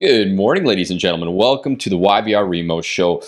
Good morning, ladies and gentlemen. Welcome to the YVR Remo Show,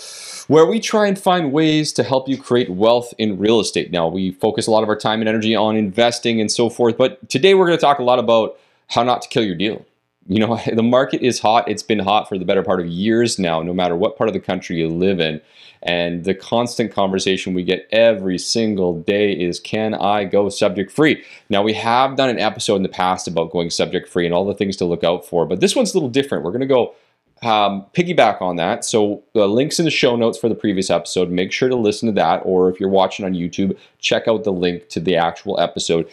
where we try and find ways to help you create wealth in real estate. Now, we focus a lot of our time and energy on investing and so forth, but today we're going to talk a lot about how not to kill your deal. You know, the market is hot. It's been hot for the better part of years now, no matter what part of the country you live in. And the constant conversation we get every single day is can I go subject free? Now, we have done an episode in the past about going subject free and all the things to look out for, but this one's a little different. We're going to go um, piggyback on that. So, the links in the show notes for the previous episode, make sure to listen to that. Or if you're watching on YouTube, check out the link to the actual episode.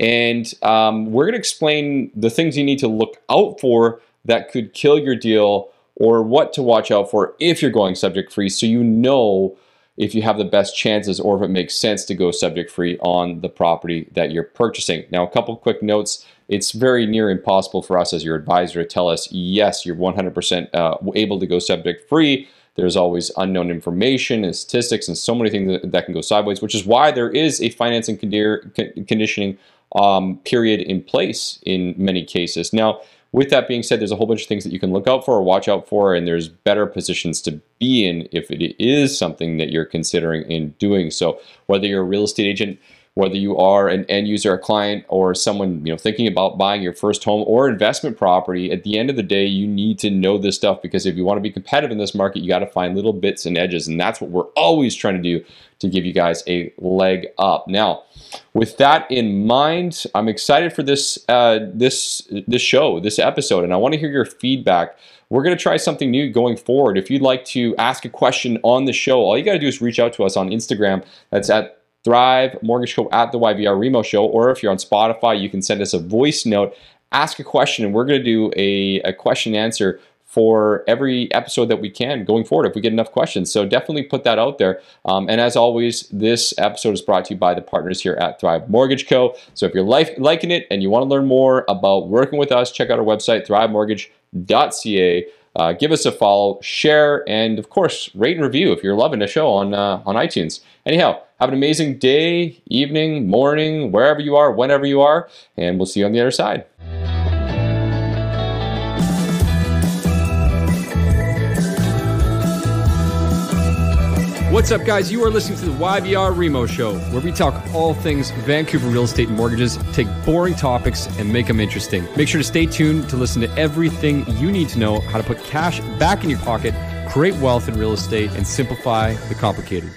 And um, we're going to explain the things you need to look out for that could kill your deal or what to watch out for if you're going subject free so you know if you have the best chances or if it makes sense to go subject free on the property that you're purchasing. Now, a couple quick notes. It's very near impossible for us as your advisor to tell us, yes, you're 100% uh, able to go subject free. There's always unknown information and statistics and so many things that, that can go sideways, which is why there is a financing conditioning um, period in place in many cases. Now, with that being said, there's a whole bunch of things that you can look out for or watch out for, and there's better positions to be in if it is something that you're considering in doing so. Whether you're a real estate agent, whether you are an end user, a client, or someone you know thinking about buying your first home or investment property, at the end of the day, you need to know this stuff because if you want to be competitive in this market, you got to find little bits and edges, and that's what we're always trying to do to give you guys a leg up. Now, with that in mind, I'm excited for this uh, this this show, this episode, and I want to hear your feedback. We're going to try something new going forward. If you'd like to ask a question on the show, all you got to do is reach out to us on Instagram. That's at Thrive Mortgage Co. at the YVR Remo Show, or if you're on Spotify, you can send us a voice note, ask a question, and we're going to do a, a question and answer for every episode that we can going forward if we get enough questions. So definitely put that out there. Um, and as always, this episode is brought to you by the partners here at Thrive Mortgage Co. So if you're like, liking it and you want to learn more about working with us, check out our website, thrivemortgage.ca. Uh, give us a follow, share, and of course, rate and review if you're loving the show on uh, on iTunes. Anyhow, have an amazing day, evening, morning, wherever you are, whenever you are, and we'll see you on the other side. What's up, guys? You are listening to the YVR Remo Show, where we talk all things Vancouver real estate and mortgages, take boring topics and make them interesting. Make sure to stay tuned to listen to everything you need to know how to put cash back in your pocket, create wealth in real estate, and simplify the complicated.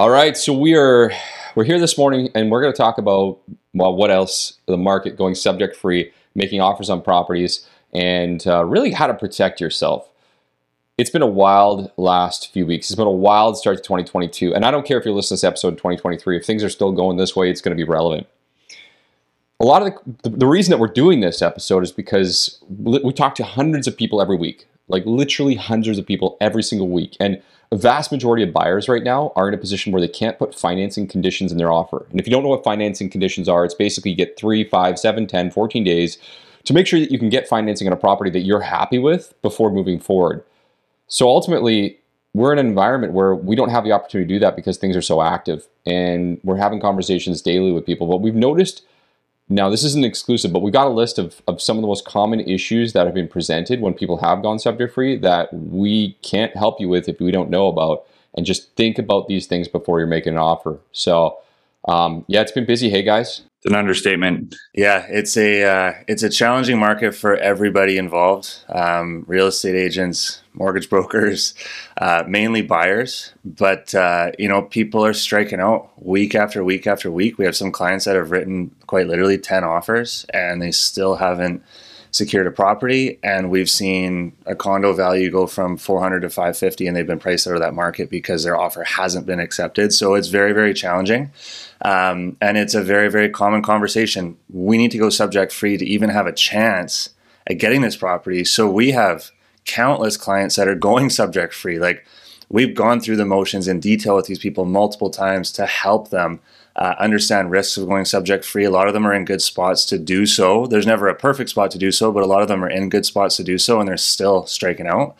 All right, so we are we're here this morning, and we're going to talk about well, what else the market going subject free, making offers on properties, and uh, really how to protect yourself it's been a wild last few weeks. It's been a wild start to 2022. And I don't care if you're listening to this episode in 2023. If things are still going this way, it's going to be relevant. A lot of the, the, the reason that we're doing this episode is because we talk to hundreds of people every week, like literally hundreds of people every single week. And a vast majority of buyers right now are in a position where they can't put financing conditions in their offer. And if you don't know what financing conditions are, it's basically you get three, five, seven, 10, 14 days to make sure that you can get financing on a property that you're happy with before moving forward. So ultimately, we're in an environment where we don't have the opportunity to do that because things are so active and we're having conversations daily with people. But we've noticed now, this isn't exclusive, but we got a list of, of some of the most common issues that have been presented when people have gone subject free that we can't help you with if we don't know about. And just think about these things before you're making an offer. So, um, yeah, it's been busy. Hey, guys. It's an understatement. Yeah, it's a uh, it's a challenging market for everybody involved. Um, real estate agents, mortgage brokers, uh, mainly buyers. But uh, you know, people are striking out week after week after week. We have some clients that have written quite literally ten offers, and they still haven't secured a property. And we've seen a condo value go from 400 to 550, and they've been priced out of that market because their offer hasn't been accepted. So it's very very challenging. Um, and it's a very, very common conversation. We need to go subject free to even have a chance at getting this property. So we have countless clients that are going subject free. Like we've gone through the motions in detail with these people multiple times to help them uh, understand risks of going subject free. A lot of them are in good spots to do so. There's never a perfect spot to do so, but a lot of them are in good spots to do so, and they're still striking out.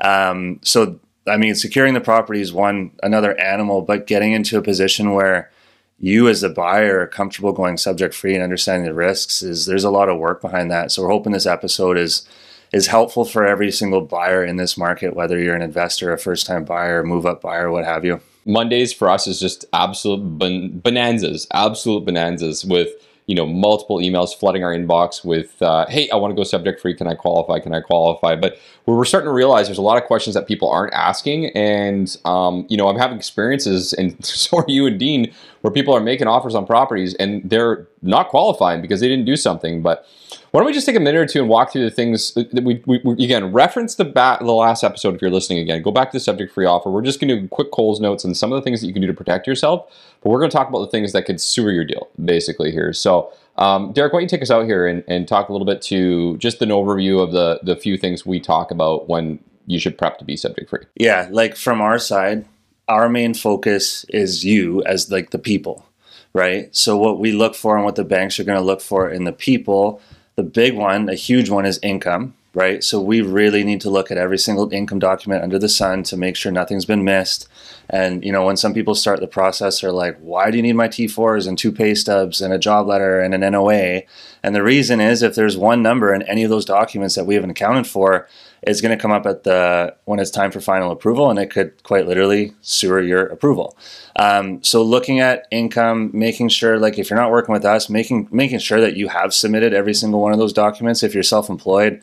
Um, so, I mean, securing the property is one another animal, but getting into a position where you as a buyer are comfortable going subject free and understanding the risks is there's a lot of work behind that. So we're hoping this episode is is helpful for every single buyer in this market, whether you're an investor, a first time buyer, move up buyer, what have you. Mondays for us is just absolute bon- bonanzas, absolute bonanzas with you know multiple emails flooding our inbox with uh, hey i want to go subject free can i qualify can i qualify? But we're starting to realize there's a lot of questions that people aren't asking and um, you know i'm having experiences and so are you and dean where people are making offers on properties and they're not qualifying because they didn't do something but why don't we just take a minute or two and walk through the things that we, we, we again reference the the last episode if you're listening again go back to the subject free offer we're just going to do quick Coles notes and some of the things that you can do to protect yourself but we're going to talk about the things that could sewer your deal basically here so um, Derek, why don't you take us out here and, and talk a little bit to just an overview of the the few things we talk about when you should prep to be subject free? Yeah, like from our side, our main focus is you as like the people, right? So what we look for and what the banks are going to look for in the people the big one, a huge one, is income, right? So we really need to look at every single income document under the sun to make sure nothing's been missed. And you know, when some people start the process, they're like, "Why do you need my T4s and two pay stubs and a job letter and an NOA?" And the reason is, if there's one number in any of those documents that we haven't accounted for, it's going to come up at the when it's time for final approval, and it could quite literally sewer your approval. Um, so looking at income, making sure like if you're not working with us, making making sure that you have submitted every single one of those documents. If you're self-employed,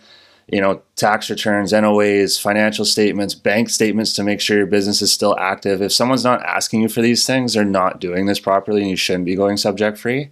you know, tax returns, NOAs, financial statements, bank statements to make sure your business is still active. If someone's not asking you for these things, they're not doing this properly and you shouldn't be going subject free.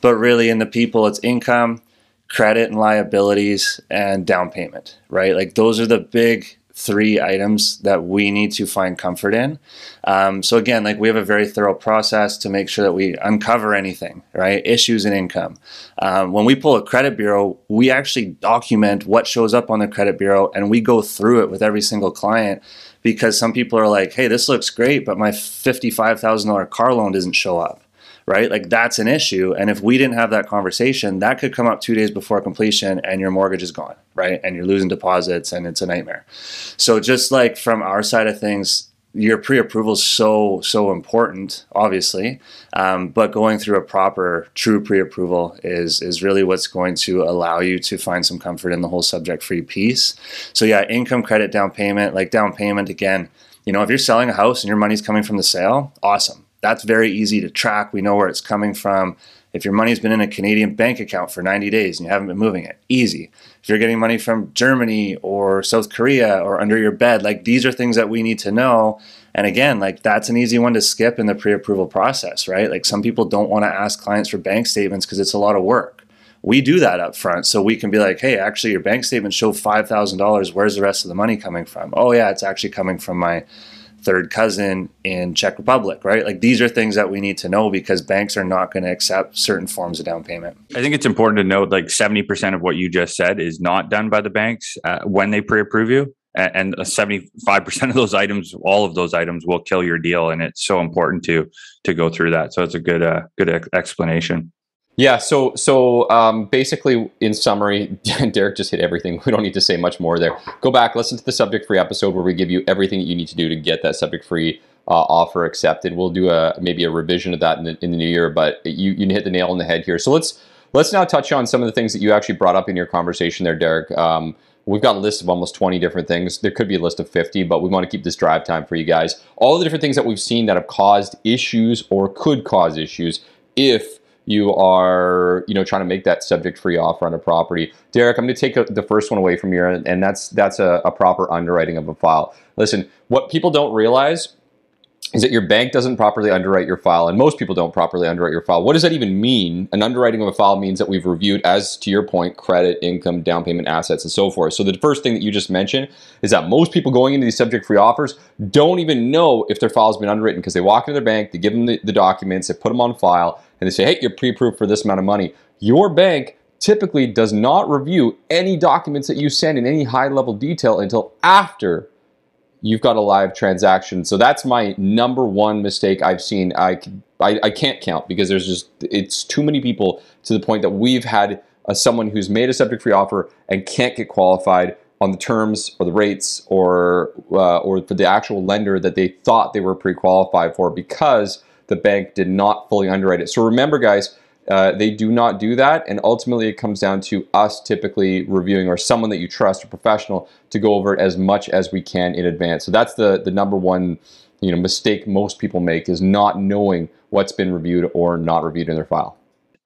But really, in the people, it's income, credit and liabilities, and down payment, right? Like those are the big three items that we need to find comfort in. Um, so again, like we have a very thorough process to make sure that we uncover anything, right? Issues in income. Um, when we pull a credit bureau, we actually document what shows up on the credit bureau and we go through it with every single client because some people are like, hey, this looks great, but my $55,000 car loan doesn't show up right? Like that's an issue. And if we didn't have that conversation, that could come up two days before completion and your mortgage is gone, right? And you're losing deposits and it's a nightmare. So just like from our side of things, your pre-approval is so so important, obviously, um, but going through a proper, true pre-approval is is really what's going to allow you to find some comfort in the whole subject-free piece. So yeah, income, credit, down payment, like down payment again. You know, if you're selling a house and your money's coming from the sale, awesome that's very easy to track. We know where it's coming from. If your money's been in a Canadian bank account for 90 days and you haven't been moving it, easy. If you're getting money from Germany or South Korea or under your bed, like these are things that we need to know. And again, like that's an easy one to skip in the pre approval process, right? Like some people don't want to ask clients for bank statements because it's a lot of work. We do that up front so we can be like, hey, actually, your bank statements show $5,000. Where's the rest of the money coming from? Oh, yeah, it's actually coming from my third cousin in Czech Republic, right? Like these are things that we need to know because banks are not going to accept certain forms of down payment. I think it's important to note like 70% of what you just said is not done by the banks uh, when they pre-approve you and 75% of those items all of those items will kill your deal and it's so important to to go through that so it's a good uh, good explanation yeah, so so um, basically, in summary, Derek just hit everything. We don't need to say much more there. Go back, listen to the subject-free episode where we give you everything that you need to do to get that subject-free uh, offer accepted. We'll do a maybe a revision of that in the, in the new year, but you you hit the nail on the head here. So let's let's now touch on some of the things that you actually brought up in your conversation there, Derek. Um, we've got a list of almost 20 different things. There could be a list of 50, but we want to keep this drive time for you guys. All the different things that we've seen that have caused issues or could cause issues if you are you know trying to make that subject free offer on a property. Derek i'm going to take a, the first one away from you and that's that's a, a proper underwriting of a file. Listen what people don't realize is that your bank doesn't properly underwrite your file, and most people don't properly underwrite your file. What does that even mean? An underwriting of a file means that we've reviewed, as to your point, credit, income, down payment, assets, and so forth. So the first thing that you just mentioned is that most people going into these subject-free offers don't even know if their file has been underwritten because they walk into their bank, they give them the, the documents, they put them on file, and they say, hey, you're pre-approved for this amount of money. Your bank typically does not review any documents that you send in any high-level detail until after you've got a live transaction. So that's my number one mistake I've seen. I, I, I can't count because there's just, it's too many people to the point that we've had a, someone who's made a subject free offer and can't get qualified on the terms or the rates or, uh, or for the actual lender that they thought they were pre-qualified for because the bank did not fully underwrite it. So remember, guys, uh, they do not do that, and ultimately it comes down to us typically reviewing or someone that you trust, a professional, to go over it as much as we can in advance. So that's the the number one you know mistake most people make is not knowing what's been reviewed or not reviewed in their file.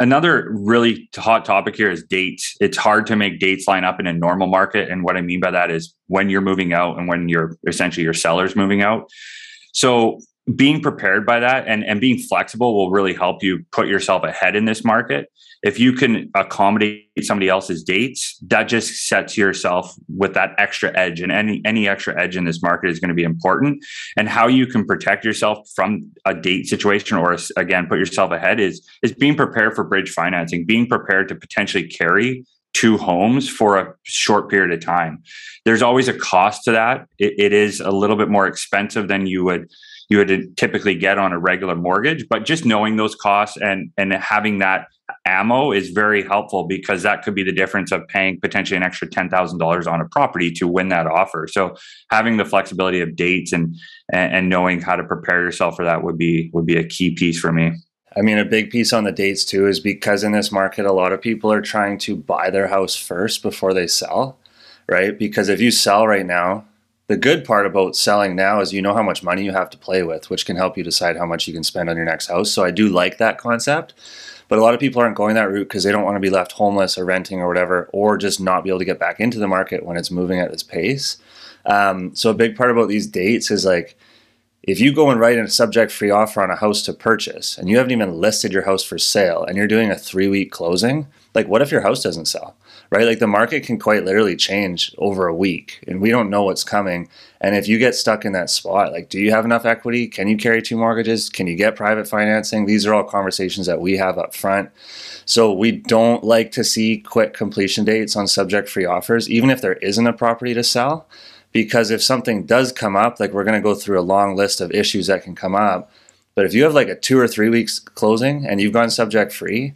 Another really hot topic here is dates. It's hard to make dates line up in a normal market, and what I mean by that is when you're moving out and when you're essentially your seller's moving out. So being prepared by that and, and being flexible will really help you put yourself ahead in this market. If you can accommodate somebody else's dates, that just sets yourself with that extra edge. And any any extra edge in this market is going to be important. And how you can protect yourself from a date situation or again put yourself ahead is is being prepared for bridge financing, being prepared to potentially carry two homes for a short period of time. There's always a cost to that. it, it is a little bit more expensive than you would you would typically get on a regular mortgage. But just knowing those costs and and having that ammo is very helpful because that could be the difference of paying potentially an extra ten thousand dollars on a property to win that offer. So having the flexibility of dates and, and knowing how to prepare yourself for that would be would be a key piece for me. I mean, a big piece on the dates too is because in this market, a lot of people are trying to buy their house first before they sell, right? Because if you sell right now, the good part about selling now is you know how much money you have to play with, which can help you decide how much you can spend on your next house. So I do like that concept. But a lot of people aren't going that route because they don't want to be left homeless or renting or whatever, or just not be able to get back into the market when it's moving at this pace. Um, so a big part about these dates is like, if you go and write a subject free offer on a house to purchase and you haven't even listed your house for sale and you're doing a three week closing, like what if your house doesn't sell? Right? Like the market can quite literally change over a week and we don't know what's coming. And if you get stuck in that spot, like, do you have enough equity? Can you carry two mortgages? Can you get private financing? These are all conversations that we have up front. So we don't like to see quick completion dates on subject free offers, even if there isn't a property to sell. Because if something does come up, like we're going to go through a long list of issues that can come up. But if you have like a two or three weeks closing and you've gone subject free,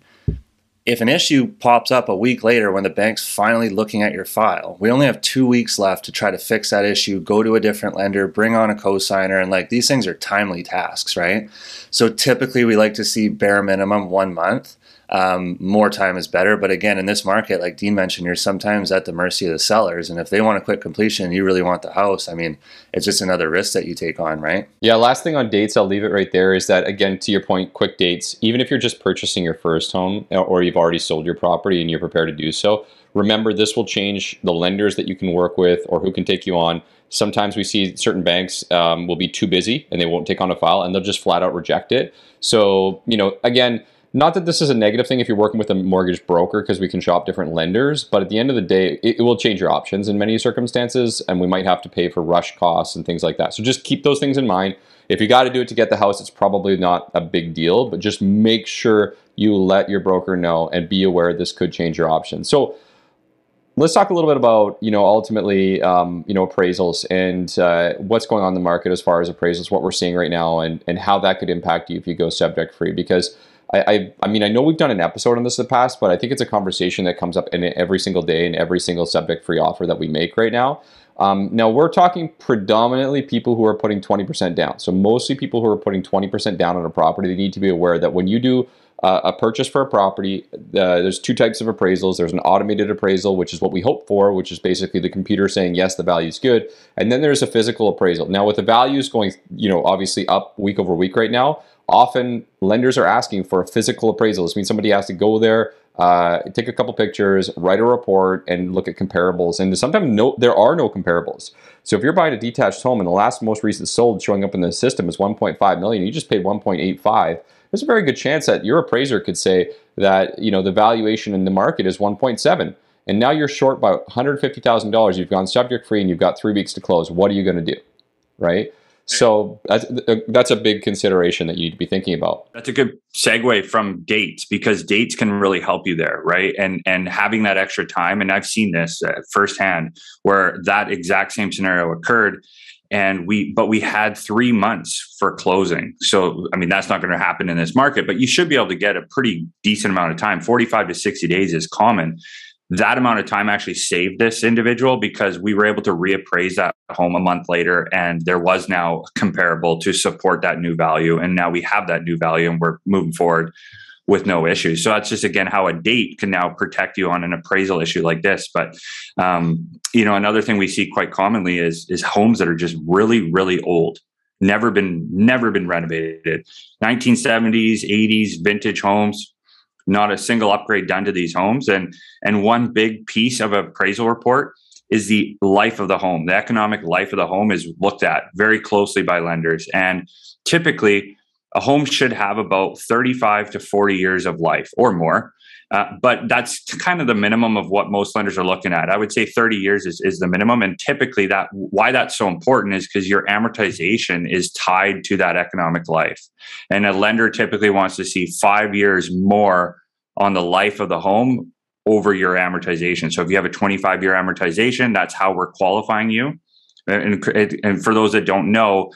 if an issue pops up a week later when the bank's finally looking at your file, we only have two weeks left to try to fix that issue, go to a different lender, bring on a cosigner, and like these things are timely tasks, right? So typically we like to see bare minimum one month um, more time is better. But again, in this market, like Dean mentioned, you're sometimes at the mercy of the sellers. And if they want a quick completion, you really want the house. I mean, it's just another risk that you take on, right? Yeah. Last thing on dates, I'll leave it right there is that, again, to your point, quick dates, even if you're just purchasing your first home or you've already sold your property and you're prepared to do so, remember this will change the lenders that you can work with or who can take you on. Sometimes we see certain banks um, will be too busy and they won't take on a file and they'll just flat out reject it. So, you know, again, not that this is a negative thing if you're working with a mortgage broker because we can shop different lenders, but at the end of the day, it, it, will change your options in many circumstances, and we might have to pay for rush costs and things like that. So just keep those things in mind. If you got to do it to get the house, it's probably not a big deal, but just make sure you let your broker know and be aware this could change your options. So let's talk a little bit about you know ultimately um, you know appraisals and uh, what's going on in the market as far as appraisals, what we're seeing right now, and and how that could impact you if you go subject free because I, I, I mean, I know we've done an episode on this in the past, but I think it's a conversation that comes up in every single day in every single subject free offer that we make right now. Um, now we're talking predominantly people who are putting 20% down. So mostly people who are putting 20% down on a property, they need to be aware that when you do uh, a purchase for a property, uh, there's two types of appraisals. There's an automated appraisal, which is what we hope for, which is basically the computer saying yes, the value is good, and then there's a physical appraisal. Now, with the values going, you know, obviously up week over week right now, often lenders are asking for a physical appraisal. This means somebody has to go there, uh, take a couple pictures, write a report, and look at comparables. And sometimes no, there are no comparables. So if you're buying a detached home and the last most recent sold showing up in the system is 1.5 million, you just paid 1.85. There's a very good chance that your appraiser could say that you know the valuation in the market is 1.7, and now you're short by 150,000 dollars. You've gone subject free and you've got three weeks to close. What are you going to do, right? So that's, a big consideration that you need to be thinking about. That's a good segue from dates because dates can really help you there, right? And and having that extra time, and I've seen this uh, firsthand where that exact same scenario occurred, and we but we had three months for closing. So I mean that's not going to happen in this market, but you should be able to get a pretty decent amount of time. Forty five to sixty days is common that amount of time actually saved this individual because we were able to reappraise that home a month later and there was now comparable to support that new value. And now we have that new value and we're moving forward with no issues. So that's just again how a date can now protect you on an appraisal issue like this. But um, you know another thing we see quite commonly is is homes that are just really really old never been never been renovated. 1970s 80s vintage homes not a single upgrade done to these homes. And and one big piece of appraisal report is the life of the home. The economic life of the home is looked at very closely by lenders. And typically, a home should have about 35 to 40 years of life or more. Uh, but that's kind of the minimum of what most lenders are looking at. I would say 30 years is, is the minimum. And typically that why that's so important is because your amortization is tied to that economic life. And a lender typically wants to see five years more on the life of the home over your amortization. So if you have a 25 year amortization, that's how we're qualifying you. And, and for those that don't know,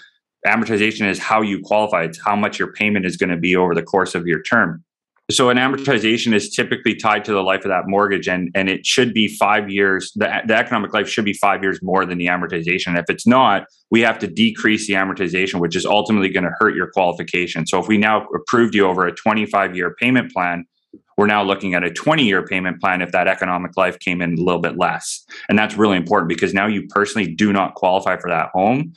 amortization is how you qualify. It's how much your payment is going to be over the course of your term. So an amortization is typically tied to the life of that mortgage, and and it should be five years. The, the economic life should be five years more than the amortization. If it's not, we have to decrease the amortization, which is ultimately going to hurt your qualification. So if we now approved you over a 25 year payment plan, we're now looking at a 20 year payment plan if that economic life came in a little bit less. And that's really important because now you personally do not qualify for that home.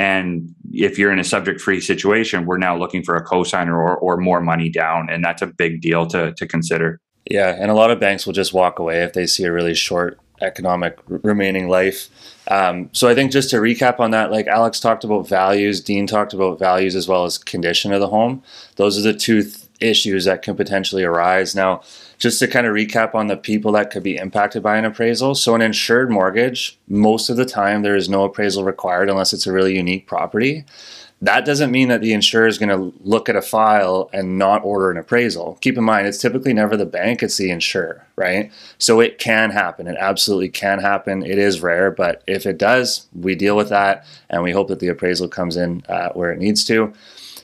And if you're in a subject free situation, we're now looking for a cosigner or, or more money down. And that's a big deal to, to consider. Yeah. And a lot of banks will just walk away if they see a really short economic remaining life. Um, so I think just to recap on that, like Alex talked about values, Dean talked about values as well as condition of the home. Those are the two issues that can potentially arise. Now, just to kind of recap on the people that could be impacted by an appraisal. So, an insured mortgage, most of the time, there is no appraisal required unless it's a really unique property. That doesn't mean that the insurer is going to look at a file and not order an appraisal. Keep in mind, it's typically never the bank, it's the insurer, right? So it can happen. It absolutely can happen. It is rare, but if it does, we deal with that and we hope that the appraisal comes in uh, where it needs to.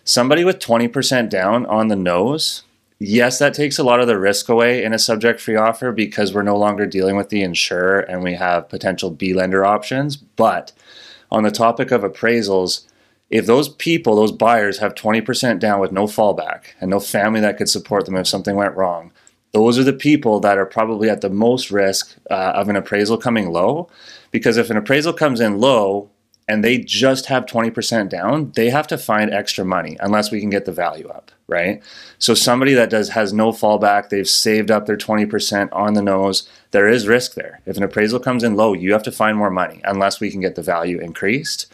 Somebody with 20% down on the nose, yes, that takes a lot of the risk away in a subject free offer because we're no longer dealing with the insurer and we have potential B lender options. But on the topic of appraisals, if those people, those buyers have 20% down with no fallback and no family that could support them if something went wrong, those are the people that are probably at the most risk uh, of an appraisal coming low. Because if an appraisal comes in low, and they just have 20% down, they have to find extra money unless we can get the value up, right? So somebody that does has no fallback, they've saved up their 20% on the nose, there is risk there. If an appraisal comes in low, you have to find more money unless we can get the value increased.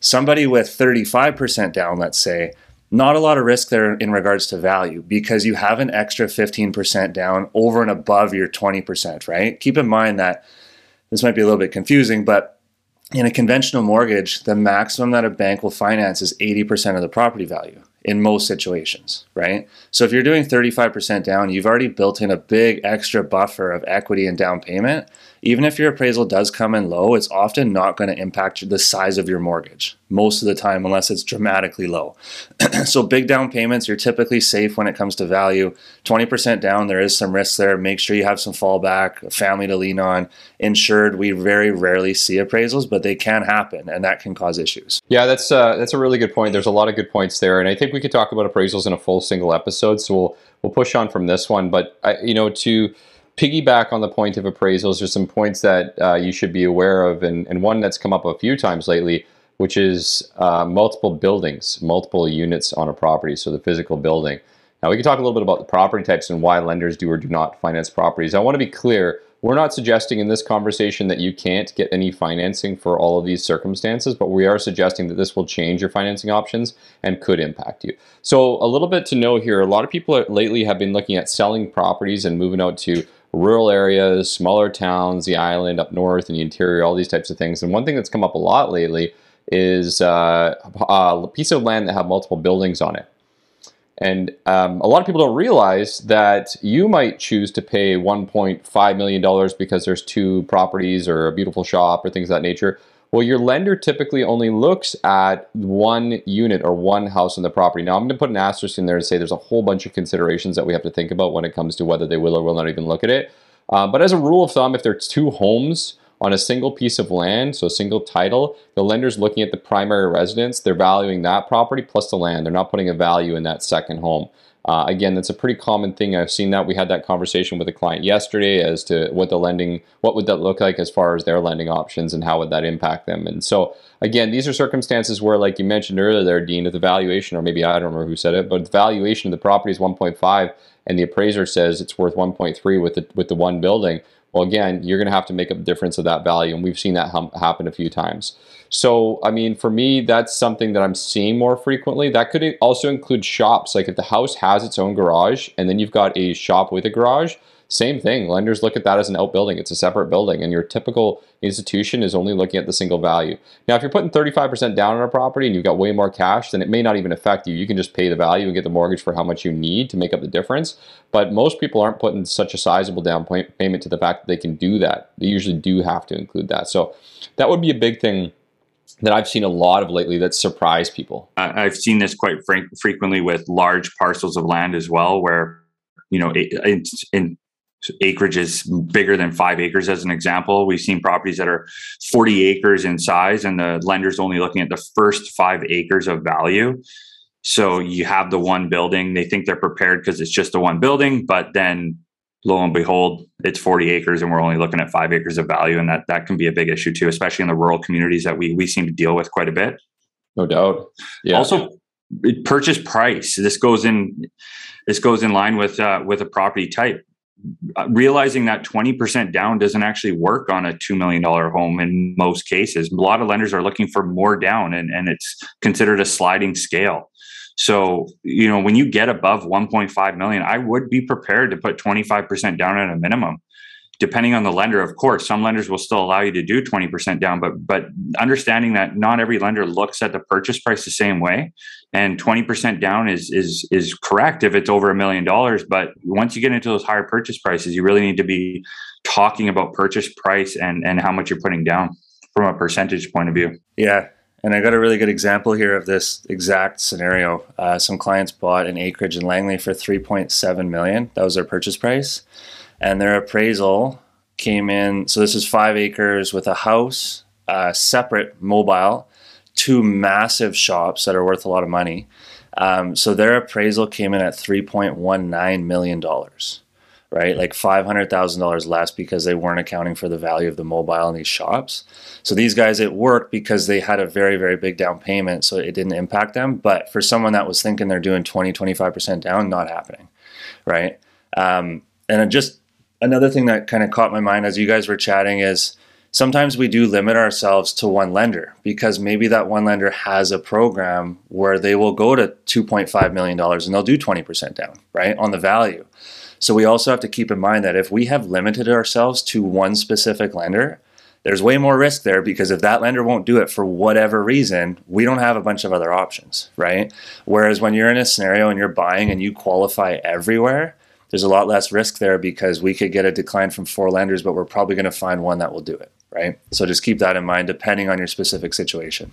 Somebody with 35% down, let's say, not a lot of risk there in regards to value because you have an extra 15% down over and above your 20%, right? Keep in mind that this might be a little bit confusing, but in a conventional mortgage, the maximum that a bank will finance is 80% of the property value in most situations, right? So if you're doing 35% down, you've already built in a big extra buffer of equity and down payment even if your appraisal does come in low, it's often not going to impact the size of your mortgage most of the time, unless it's dramatically low. so, big down payments, you're typically safe when it comes to value. 20% down, there is some risk there. Make sure you have some fallback, family to lean on. Insured, we very rarely see appraisals, but they can happen, and that can cause issues. Yeah, that's uh, that's a really good point. There's a lot of good points there, and I think we could talk about appraisals in a full single episode. So we'll we'll push on from this one, but I, you know to piggyback on the point of appraisals, there's some points that uh, you should be aware of, and, and one that's come up a few times lately, which is uh, multiple buildings, multiple units on a property, so the physical building. Now, we can talk a little bit about the property types and why lenders do or do not finance properties. I want to be clear we're not suggesting in this conversation that you can't get any financing for all of these circumstances, but we are suggesting that this will change your financing options and could impact you. So, a little bit to know here a lot of people lately have been looking at selling properties and moving out to rural areas, smaller towns, the island up north and the interior, all these types of things. And one thing that's come up a lot lately is uh, a piece of land that have multiple buildings on it. And um, a lot of people don't realize that you might choose to pay $1.5 million because there's two properties or a beautiful shop or things of that nature. Well, your lender typically only looks at one unit or one house in the property. Now, I'm going to put an asterisk in there and say there's a whole bunch of considerations that we have to think about when it comes to whether they will or will not even look at it. Uh, but as a rule of thumb, if there's two homes on a single piece of land, so a single title, the lender's looking at the primary residence, they're valuing that property plus the land. They're not putting a value in that second home. Uh, again, that's a pretty common thing. I've seen that. We had that conversation with a client yesterday as to what the lending, what would that look like as far as their lending options and how would that impact them. And so, again, these are circumstances where, like you mentioned earlier there, Dean, if the valuation, or maybe I don't remember who said it, but the valuation of the property is 1.5 and the appraiser says it's worth 1.3 with the, with the one building, well, again, you're going to have to make up the difference of that value. And we've seen that happen a few times. So, I mean, for me, that's something that I'm seeing more frequently. That could also include shops. Like if the house has its own garage and then you've got a shop with a garage, same thing. Lenders look at that as an outbuilding. It's a separate building, and your typical institution is only looking at the single value. Now, if you're putting 35% down on a property and you've got way more cash, then it may not even affect you. You can just pay the value and get the mortgage for how much you need to make up the difference. But most people aren't putting such a sizable down payment to the fact that they can do that. They usually do have to include that. So that would be a big thing that I've seen a lot of lately that surprise people. I've seen this quite frank, frequently with large parcels of land as well, where you know, in, in acreage is bigger than five acres as an example. We've seen properties that are 40 acres in size and the lender's only looking at the first five acres of value. So you have the one building. They think they're prepared because it's just the one building but then lo and behold it's 40 acres and we're only looking at five acres of value and that that can be a big issue too especially in the rural communities that we we seem to deal with quite a bit. No doubt. Yeah. Also purchase price. This goes in this goes in line with uh, with a property type Uh, realizing that 20% down doesn't actually work on a $2 million home in most cases. A lot of lenders are looking for more down and, and it's considered a sliding scale. So, you know, when you get above 1.5 million, I would be prepared to put 25% down at a minimum depending on the lender of course some lenders will still allow you to do 20% down but but understanding that not every lender looks at the purchase price the same way and 20% down is is is correct if it's over a million dollars but once you get into those higher purchase prices you really need to be talking about purchase price and and how much you're putting down from a percentage point of view yeah and I got a really good example here of this exact scenario. Uh, some clients bought an acreage in Langley for 3.7 million. That was their purchase price and their appraisal came in. So this is five acres with a house, a separate mobile, two massive shops that are worth a lot of money. Um, so their appraisal came in at $3.19 million, right? Like $500,000 less because they weren't accounting for the value of the mobile in these shops. So these guys, it worked because they had a very, very big down payment. So it didn't impact them. But for someone that was thinking they're doing 20, 25% down, not happening, right? Um, and just another thing that kind of caught my mind as you guys were chatting is sometimes we do limit ourselves to one lender because maybe that one lender has a program where they will go to $2.5 million and they'll do 20% down, right, on the value. So we also have to keep in mind that if we have limited ourselves to one specific lender, there's way more risk there because if that lender won't do it for whatever reason, we don't have a bunch of other options, right? Whereas when you're in a scenario and you're buying and you qualify everywhere, there's a lot less risk there because we could get a decline from four lenders, but we're probably going to find one that will do it, right? So just keep that in mind depending on your specific situation.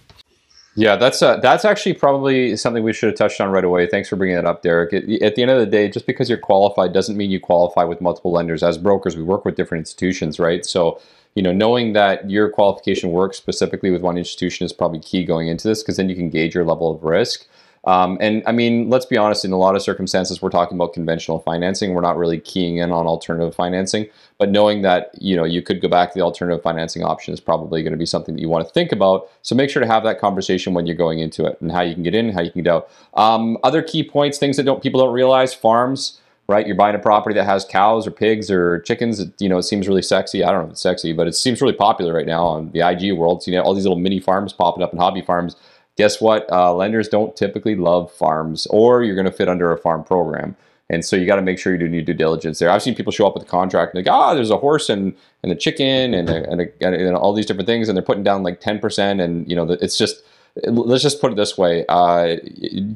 Yeah, that's uh, that's actually probably something we should have touched on right away. Thanks for bringing that up, Derek. At, at the end of the day, just because you're qualified doesn't mean you qualify with multiple lenders. As brokers, we work with different institutions, right? So you know, knowing that your qualification works specifically with one institution is probably key going into this because then you can gauge your level of risk. Um, and I mean, let's be honest, in a lot of circumstances, we're talking about conventional financing. We're not really keying in on alternative financing. But knowing that, you know, you could go back to the alternative financing option is probably going to be something that you want to think about. So make sure to have that conversation when you're going into it and how you can get in, how you can get out. Um, other key points, things that don't people don't realize, farms right? You're buying a property that has cows or pigs or chickens. It, you know, it seems really sexy. I don't know if it's sexy, but it seems really popular right now on the IG world. So, you know, all these little mini farms popping up and hobby farms guess what? Uh, lenders don't typically love farms, or you're going to fit under a farm program. And so you got to make sure you do your due diligence there. I've seen people show up with a contract and like, ah, there's a horse and, and a chicken and, a, and, a, and, all these different things, and they're putting down like 10%. And, you know, it's just, let's just put it this way. Uh,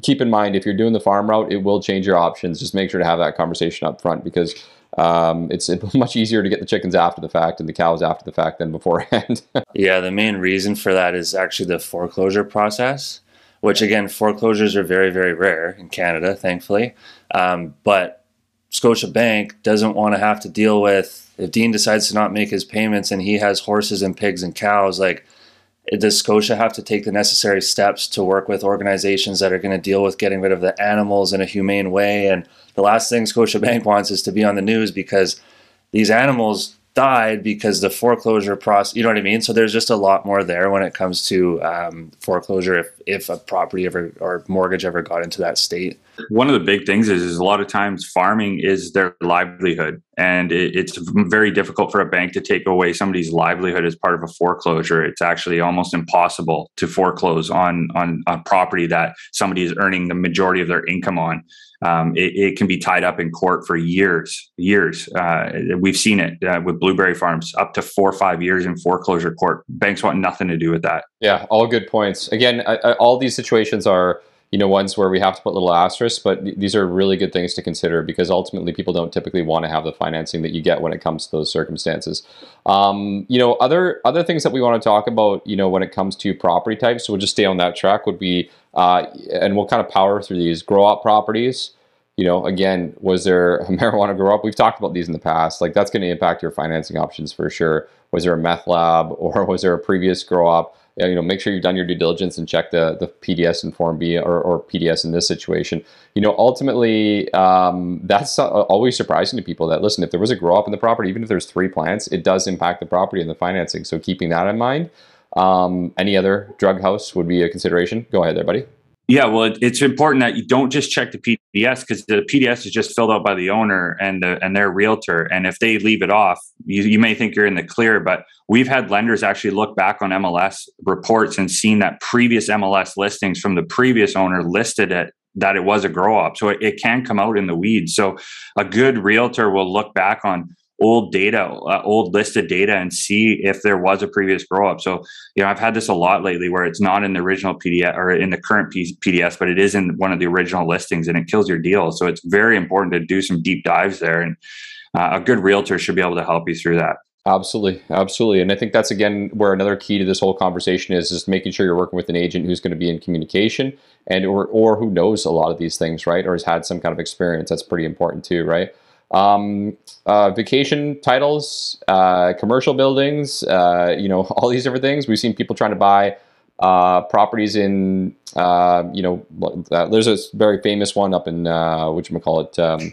keep in mind, if you're doing the farm route, it will change your options. Just make sure to have that conversation up front because um, it's much easier to get the chickens after the fact and the cows after the fact than beforehand. yeah, the main reason for that is actually the foreclosure process, which again, foreclosures are very, very rare in Canada, thankfully. Um, but Scotia Bank doesn't want to have to deal with if Dean decides to not make his payments and he has horses and pigs and cows, like does Scotia have to take the necessary steps to work with organizations that are going to deal with getting rid of the animals in a humane way? And the last thing Scotia Bank wants is to be on the news because these animals died because the foreclosure process you know what i mean? So there's just a lot more there when it comes to um, foreclosure if if a property ever or mortgage ever got into that state. One of the big things is, is a lot of times farming is their livelihood and it, it's very difficult for a bank to take away somebody's livelihood as part of a foreclosure. It's actually almost impossible to foreclose on on a property that somebody is earning the majority of their income on um, it, it, can be tied up in court for years, years. Uh, we've seen it uh, with blueberry farms, up to four or five years in foreclosure court. Banks want nothing to do with that. Yeah, all good points. Again, I, I, all these situations are you know ones where we have to put little asterisks, but these are really good things to consider because ultimately people don't typically want to have the financing that you get when it comes to those circumstances. Um, you know, other other things that we want to talk about, you know, when it comes to property types, so we'll just stay on that track. Would be uh, and we'll kind of power through these grow op properties. You know, again, was there a marijuana grow op? We've talked about these in the past. Like that's going to impact your financing options for sure. Was there a meth lab or was there a previous grow op? You know, make sure you've done your due diligence and check the the PDS and Form B or, or PDS in this situation. You know, ultimately, um, that's always surprising to people that listen. If there was a grow op in the property, even if there's three plants, it does impact the property and the financing. So keeping that in mind. Um, any other drug house would be a consideration. Go ahead there, buddy. Yeah, well, it, it's important that you don't just check the PDS because the PDS is just filled out by the owner and the, and their realtor. And if they leave it off, you, you may think you're in the clear. But we've had lenders actually look back on MLS reports and seen that previous MLS listings from the previous owner listed it that it was a grow op. So it, it can come out in the weeds. So a good realtor will look back on old data, uh, old listed data, and see if there was a previous grow op. So, you know, I've had this a lot lately where it's not in the original PDS or in the current PDS, but it is in one of the original listings, and it kills your deal. So, it's very important to do some deep dives there, and uh, a good realtor should be able to help you through that. Absolutely, absolutely, and I think that's again where another key to this whole conversation is is making sure you're working with an agent who's going to be in communication and or or who knows a lot of these things, right, or has had some kind of experience. That's pretty important too, right? Um, uh, vacation titles, uh, commercial buildings, uh, you know, all these different things. We've seen people trying to buy uh, properties in, uh, you know, uh, there's a very famous one up in, which we call it, um,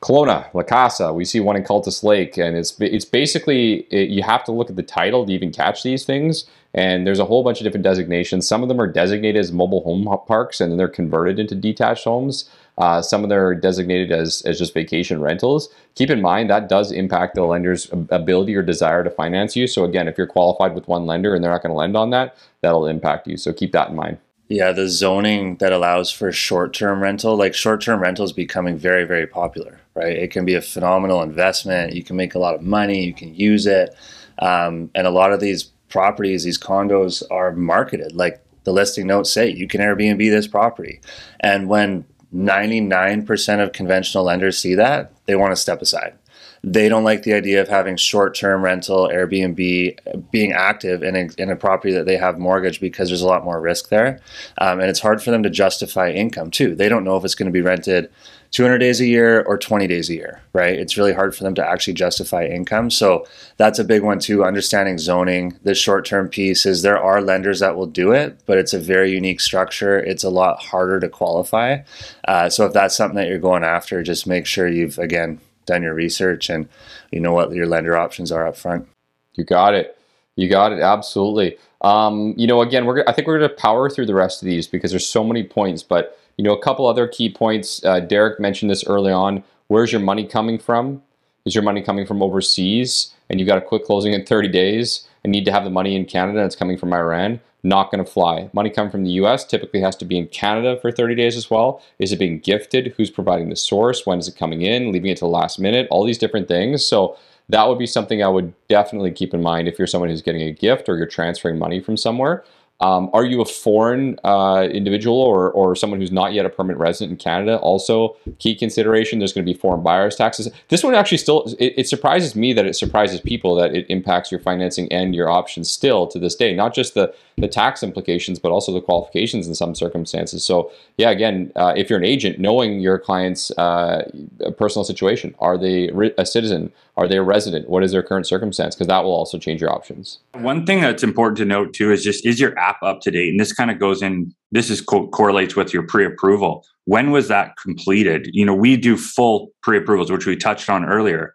Kelowna, La Casa. We see one in Cultus Lake, and it's it's basically it, you have to look at the title to even catch these things. And there's a whole bunch of different designations. Some of them are designated as mobile home parks, and then they're converted into detached homes. Uh, some of them are designated as, as just vacation rentals. Keep in mind that does impact the lender's ability or desire to finance you. So again, if you're qualified with one lender and they're not going to lend on that, that'll impact you. So keep that in mind. Yeah, the zoning that allows for short-term rental, like short-term rental is becoming very, very popular, right? It can be a phenomenal investment. You can make a lot of money. You can use it, um, and a lot of these properties, these condos, are marketed like the listing notes say you can Airbnb this property, and when 99% of conventional lenders see that, they want to step aside. They don't like the idea of having short term rental, Airbnb, being active in a, in a property that they have mortgage because there's a lot more risk there. Um, and it's hard for them to justify income too. They don't know if it's going to be rented 200 days a year or 20 days a year, right? It's really hard for them to actually justify income. So that's a big one too. Understanding zoning, the short term piece is there are lenders that will do it, but it's a very unique structure. It's a lot harder to qualify. Uh, so if that's something that you're going after, just make sure you've, again, done your research and you know what your lender options are up front. You got it. You got it. Absolutely. Um, you know, again, we're I think we're going to power through the rest of these because there's so many points, but you know, a couple other key points. Uh, Derek mentioned this early on. Where's your money coming from? Is your money coming from overseas and you've got a quick closing in 30 days and need to have the money in Canada and it's coming from Iran? Not going to fly. Money coming from the US typically has to be in Canada for 30 days as well. Is it being gifted? Who's providing the source? When is it coming in? Leaving it to the last minute? All these different things. So that would be something I would definitely keep in mind if you're someone who's getting a gift or you're transferring money from somewhere. Um, are you a foreign uh, individual or, or someone who's not yet a permanent resident in Canada? Also, key consideration. There's going to be foreign buyers taxes. This one actually still it, it, surprises me that it surprises people that it impacts your financing and your options still to this day. Not just the the tax implications, but also the qualifications in some circumstances. So yeah, again, uh, if you're an agent, knowing your client's uh, personal situation, are they a citizen? Are they a resident? What is their current circumstance? Because that will also change your options. One thing that's important to note too is just is your app up to date? And this kind of goes in. This is co- correlates with your pre-approval. When was that completed? You know, we do full pre-approvals, which we touched on earlier.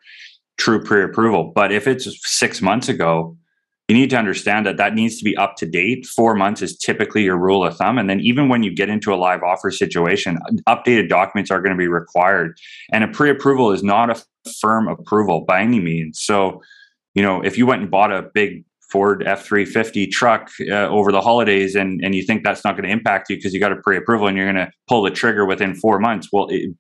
True pre-approval, but if it's six months ago, you need to understand that that needs to be up to date. Four months is typically your rule of thumb. And then even when you get into a live offer situation, updated documents are going to be required. And a pre approval is not a firm approval by any means. So, you know, if you went and bought a big Ford F 350 truck uh, over the holidays and, and you think that's not going to impact you because you got a pre approval and you're going to pull the trigger within four months, well, it,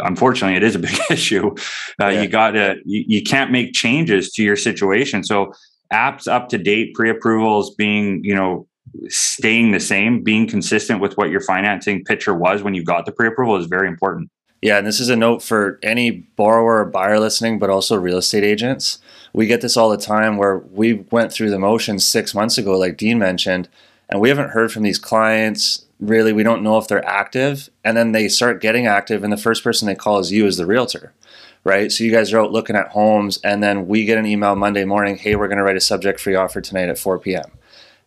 unfortunately it is a big issue uh, yeah. you got to you, you, can't make changes to your situation so apps up to date, pre-approvals being, you know, staying the same, being consistent with what your financing picture was when you got the pre-approval is very important. Yeah, and this is a note for any borrower or buyer listening, but also real estate agents. We get this all the time where we went through the motions six months ago, like Dean mentioned, and we haven't heard from these clients. Really, we don't know if they're active. And then they start getting active, and the first person they call is you as the realtor right? So you guys are out looking at homes, and then we get an email Monday morning, hey, we're going to write a subject free offer tonight at 4 p.m.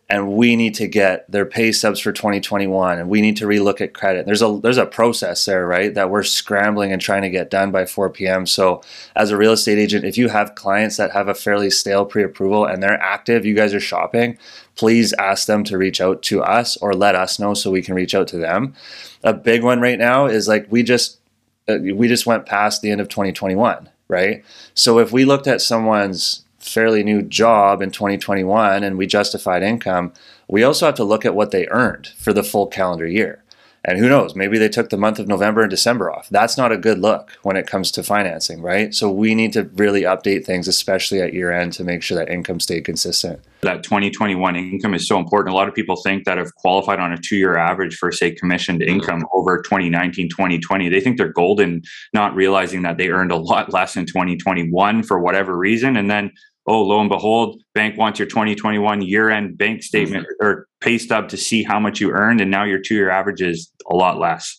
And we need to get their pay stubs for 2021, and we need to relook at credit. There's a there's a process there, right? That we're scrambling and trying to get done by 4 p.m. So, as a real estate agent, if you have clients that have a fairly stale pre-approval and they're active, you guys are shopping, please ask them to reach out to us or let us know so we can reach out to them. A big one right now is like we just Uh, we just went past the end of 2021, right? So if we looked at someone's fairly new job in 2021 and we justified income, we also have to look at what they earned for the full calendar year. And who knows, maybe they took the month of November and December off. That's not a good look when it comes to financing, right? So we need to really update things, especially at year end, to make sure that income stayed consistent. That 2021 income is so important. A lot of people think that have qualified on a two year average for, say, commissioned mm-hmm. income over 2019, 2020. They think they're golden, not realizing that they earned a lot less in 2021 for whatever reason. And then oh, lo and behold, bank wants your 2021 year end bank statement mm-hmm. or pay stub to see how much you earned. And now your two year average is a lot less.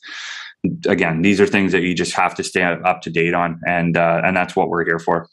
Again, these are things that you just have to stay up to date on. And, uh, and that's what we're here for.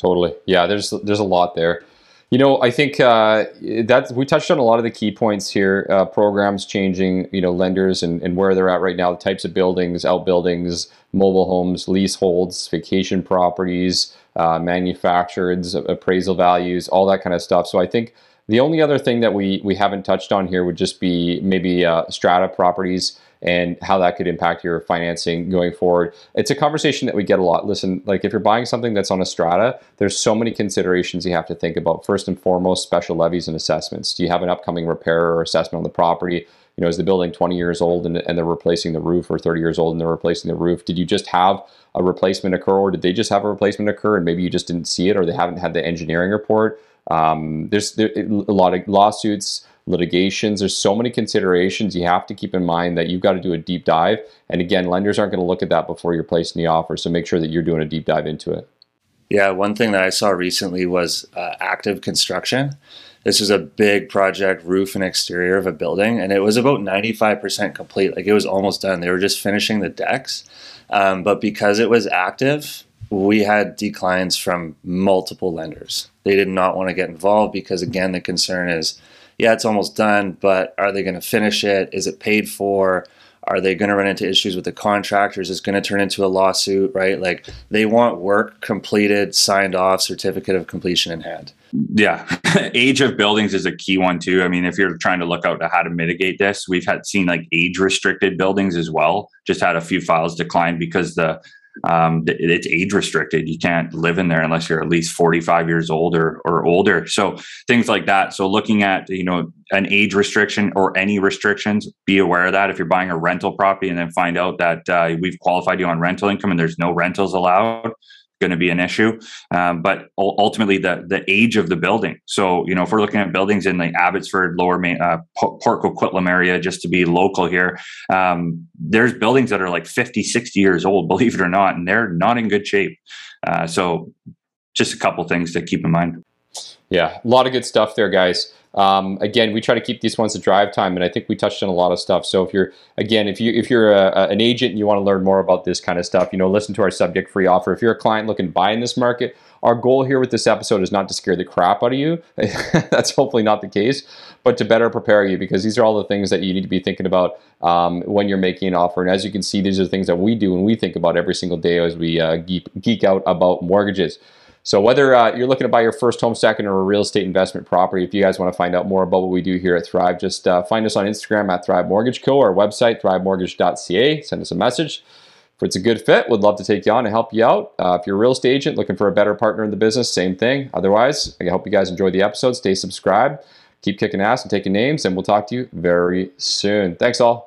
Totally. Yeah. There's, there's a lot there. You know, I think uh, that we touched on a lot of the key points here. Uh, programs changing, you know, lenders and, and where they're at right now, the types of buildings, outbuildings, mobile homes, leaseholds, vacation properties, uh, manufactured appraisal values, all that kind of stuff. So I think the only other thing that we we haven't touched on here would just be maybe uh, strata properties and how that could impact your financing going forward. It's a conversation that we get a lot. Listen, like if you're buying something that's on a strata, there's so many considerations you have to think about. First and foremost, special levies and assessments. Do you have an upcoming repair or assessment on the property? You know, is the building 20 years old and, and they're replacing the roof or 30 years old and they're replacing the roof? Did you just have a replacement occur or did they just have a replacement occur and maybe you just didn't see it or they haven't had the engineering report? Um, there's there, a lot of lawsuits litigations. There's so many considerations you have to keep in mind that you've got to do a deep dive. And again, lenders aren't going to look at that before you're placing the offer. So make sure that you're doing a deep dive into it. Yeah, one thing that I saw recently was uh, active construction. This was a big project, roof and exterior of a building, and it was about 95% complete. Like it was almost done. They were just finishing the decks. Um, but because it was active, we had declines from multiple lenders. They did not want to get involved because, again, the concern is yeah, it's almost done, but are they going to finish it? Is it paid for? Are they going to run into issues with the contractors? Is going to turn into a lawsuit, right? Like they want work completed, signed off, certificate of completion in hand. Yeah, age of buildings is a key one too. I mean, if you're trying to look out to how to mitigate this, we've had seen like age restricted buildings as well. Just had a few files decline because the um, it's age restricted. You can't live in there unless you're at least 45 years old or, or older. So things like that. So looking at, you know, an age restriction or any restrictions, be aware of that. If you're buying a rental property and then find out that uh, we've qualified you on rental income and there's no rentals allowed, going to be an issue. Um, but ultimately, the the age of the building. So you know, if we're looking at buildings in the Abbotsford, Lower Main, uh, Port Coquitlam area, just to be local here, um, there's buildings that are like 50, 60 years old, believe it or not, and they're not in good shape. Uh, so just a couple things to keep in mind. Yeah, a lot of good stuff there, guys. Um, again, we try to keep these ones to drive time, and I think we touched on a lot of stuff. So if you're again, if you if you're a, a, an agent and you want to learn more about this kind of stuff, you know, listen to our subject free offer. If you're a client looking to buy in this market, our goal here with this episode is not to scare the crap out of you. That's hopefully not the case, but to better prepare you because these are all the things that you need to be thinking about um, when you're making an offer. And as you can see, these are things that we do and we think about every single day as we uh, geek, geek out about mortgages. So whether uh, you're looking to buy your first home, second, or a real estate investment property, if you guys want to find out more about what we do here at Thrive, just uh, find us on Instagram at Thrive Mortgage Co. Our website, thrivemortgage.ca. Send us a message. If it's a good fit, we'd love to take you on and help you out. Uh, if you're a real estate agent looking for a better partner in the business, same thing. Otherwise, I hope you guys enjoy the episode. Stay subscribed, keep kicking ass and taking names, and we'll talk to you very soon. Thanks all.